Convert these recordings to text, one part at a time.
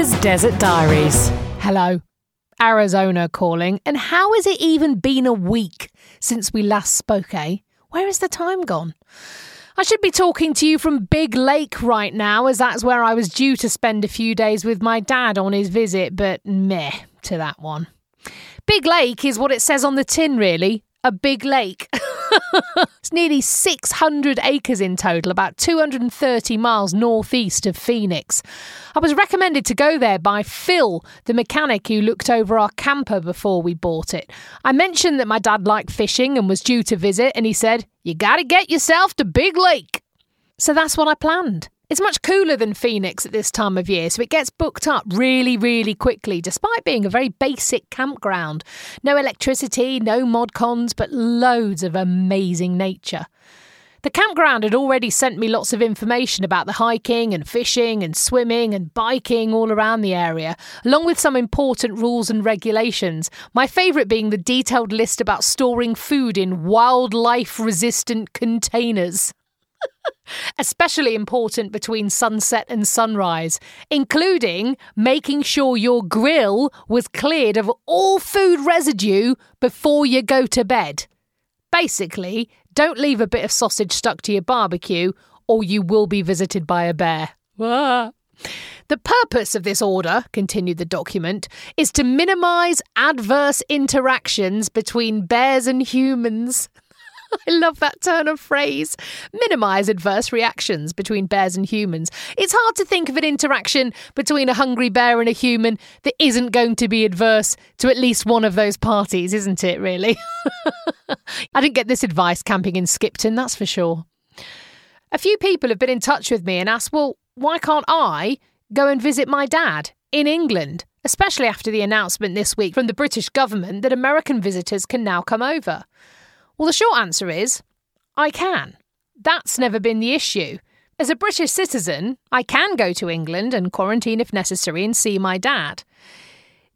Desert Diaries. Hello. Arizona calling. And how has it even been a week since we last spoke, eh? Where has the time gone? I should be talking to you from Big Lake right now, as that's where I was due to spend a few days with my dad on his visit, but meh to that one. Big Lake is what it says on the tin, really. A big lake. it's nearly 600 acres in total, about 230 miles northeast of Phoenix. I was recommended to go there by Phil, the mechanic who looked over our camper before we bought it. I mentioned that my dad liked fishing and was due to visit, and he said, You gotta get yourself to Big Lake. So that's what I planned. It's much cooler than Phoenix at this time of year, so it gets booked up really, really quickly, despite being a very basic campground. No electricity, no mod cons, but loads of amazing nature. The campground had already sent me lots of information about the hiking and fishing and swimming and biking all around the area, along with some important rules and regulations. My favourite being the detailed list about storing food in wildlife resistant containers. Especially important between sunset and sunrise, including making sure your grill was cleared of all food residue before you go to bed. Basically, don't leave a bit of sausage stuck to your barbecue or you will be visited by a bear. Ah. The purpose of this order, continued the document, is to minimise adverse interactions between bears and humans. I love that turn of phrase. Minimise adverse reactions between bears and humans. It's hard to think of an interaction between a hungry bear and a human that isn't going to be adverse to at least one of those parties, isn't it, really? I didn't get this advice camping in Skipton, that's for sure. A few people have been in touch with me and asked, well, why can't I go and visit my dad in England? Especially after the announcement this week from the British government that American visitors can now come over. Well, the short answer is I can. That's never been the issue. As a British citizen, I can go to England and quarantine if necessary and see my dad.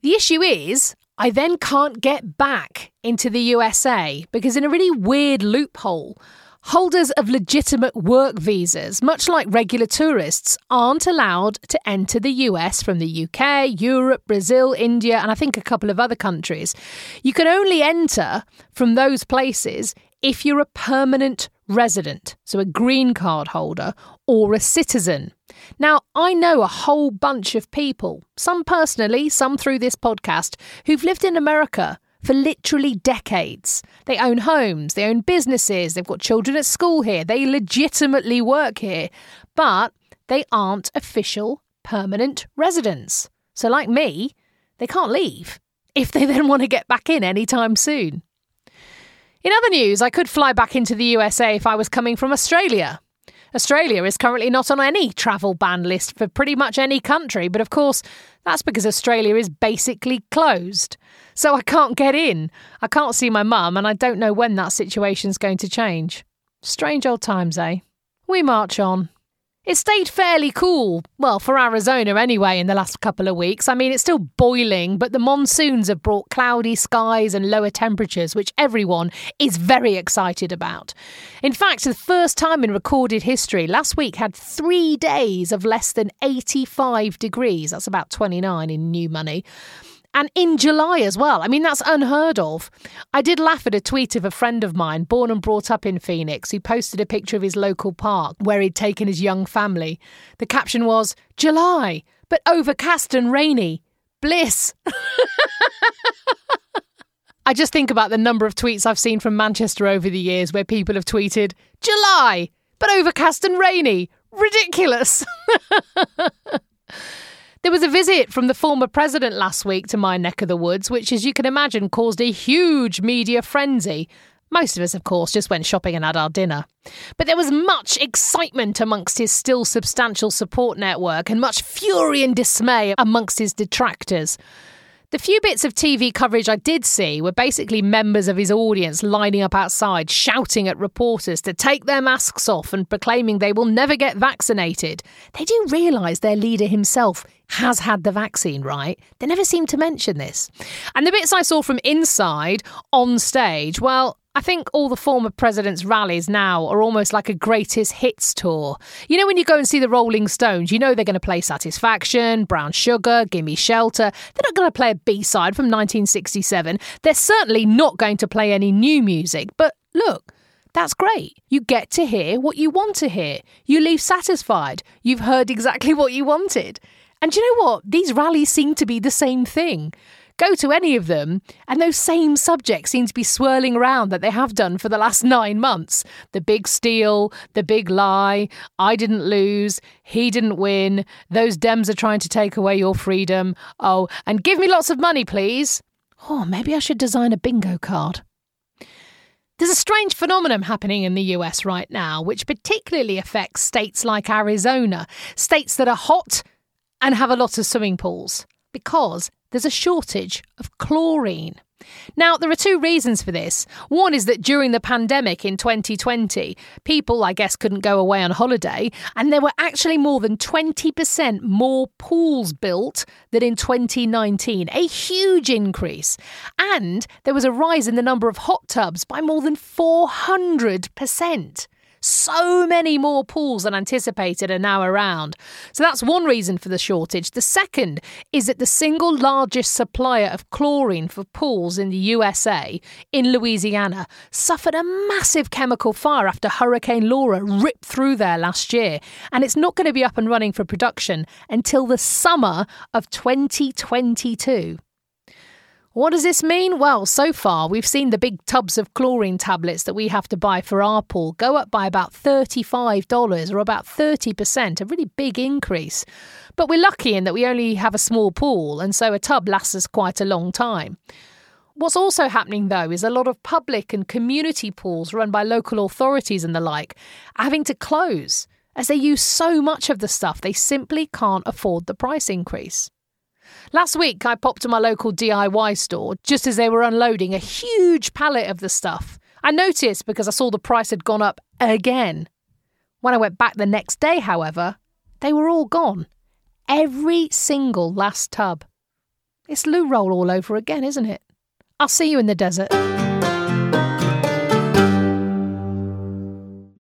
The issue is, I then can't get back into the USA because, in a really weird loophole, holders of legitimate work visas, much like regular tourists, aren't allowed to enter the US from the UK, Europe, Brazil, India, and I think a couple of other countries. You can only enter from those places if you're a permanent resident, so a green card holder or a citizen. Now, I know a whole bunch of people, some personally, some through this podcast, who've lived in America for literally decades. They own homes, they own businesses, they've got children at school here, they legitimately work here, but they aren't official permanent residents. So, like me, they can't leave if they then want to get back in anytime soon. In other news, I could fly back into the USA if I was coming from Australia. Australia is currently not on any travel ban list for pretty much any country, but of course, that's because Australia is basically closed. So I can't get in. I can't see my mum, and I don't know when that situation's going to change. Strange old times, eh? We march on. It stayed fairly cool, well, for Arizona anyway, in the last couple of weeks. I mean, it's still boiling, but the monsoons have brought cloudy skies and lower temperatures, which everyone is very excited about. In fact, the first time in recorded history, last week had three days of less than 85 degrees. That's about 29 in new money and in July as well. I mean, that's unheard of. I did laugh at a tweet of a friend of mine, born and brought up in Phoenix, who posted a picture of his local park where he'd taken his young family. The caption was, July, but overcast and rainy. Bliss. I just think about the number of tweets I've seen from Manchester over the years where people have tweeted, July, but overcast and rainy. Ridiculous. There was a visit from the former president last week to my neck of the woods, which, as you can imagine, caused a huge media frenzy. Most of us, of course, just went shopping and had our dinner. But there was much excitement amongst his still substantial support network and much fury and dismay amongst his detractors. The few bits of TV coverage I did see were basically members of his audience lining up outside, shouting at reporters to take their masks off and proclaiming they will never get vaccinated. They do realise their leader himself has had the vaccine, right? They never seem to mention this. And the bits I saw from inside on stage, well, I think all the former presidents' rallies now are almost like a greatest hits tour. You know, when you go and see the Rolling Stones, you know they're going to play Satisfaction, Brown Sugar, Gimme Shelter. They're not going to play a B side from 1967. They're certainly not going to play any new music. But look, that's great. You get to hear what you want to hear. You leave satisfied. You've heard exactly what you wanted. And you know what? These rallies seem to be the same thing. Go to any of them, and those same subjects seem to be swirling around that they have done for the last nine months. The big steal, the big lie, I didn't lose, he didn't win, those Dems are trying to take away your freedom. Oh, and give me lots of money, please. Oh, maybe I should design a bingo card. There's a strange phenomenon happening in the US right now, which particularly affects states like Arizona, states that are hot and have a lot of swimming pools, because there's a shortage of chlorine. Now, there are two reasons for this. One is that during the pandemic in 2020, people, I guess, couldn't go away on holiday, and there were actually more than 20% more pools built than in 2019, a huge increase. And there was a rise in the number of hot tubs by more than 400%. So many more pools than anticipated are now around. So that's one reason for the shortage. The second is that the single largest supplier of chlorine for pools in the USA, in Louisiana, suffered a massive chemical fire after Hurricane Laura ripped through there last year. And it's not going to be up and running for production until the summer of 2022. What does this mean? Well, so far we've seen the big tubs of chlorine tablets that we have to buy for our pool go up by about $35 or about 30%, a really big increase. But we're lucky in that we only have a small pool, and so a tub lasts us quite a long time. What's also happening, though, is a lot of public and community pools run by local authorities and the like are having to close as they use so much of the stuff they simply can't afford the price increase. Last week, I popped to my local DIY store just as they were unloading a huge pallet of the stuff. I noticed because I saw the price had gone up again. When I went back the next day, however, they were all gone. Every single last tub. It's loo roll all over again, isn't it? I'll see you in the desert.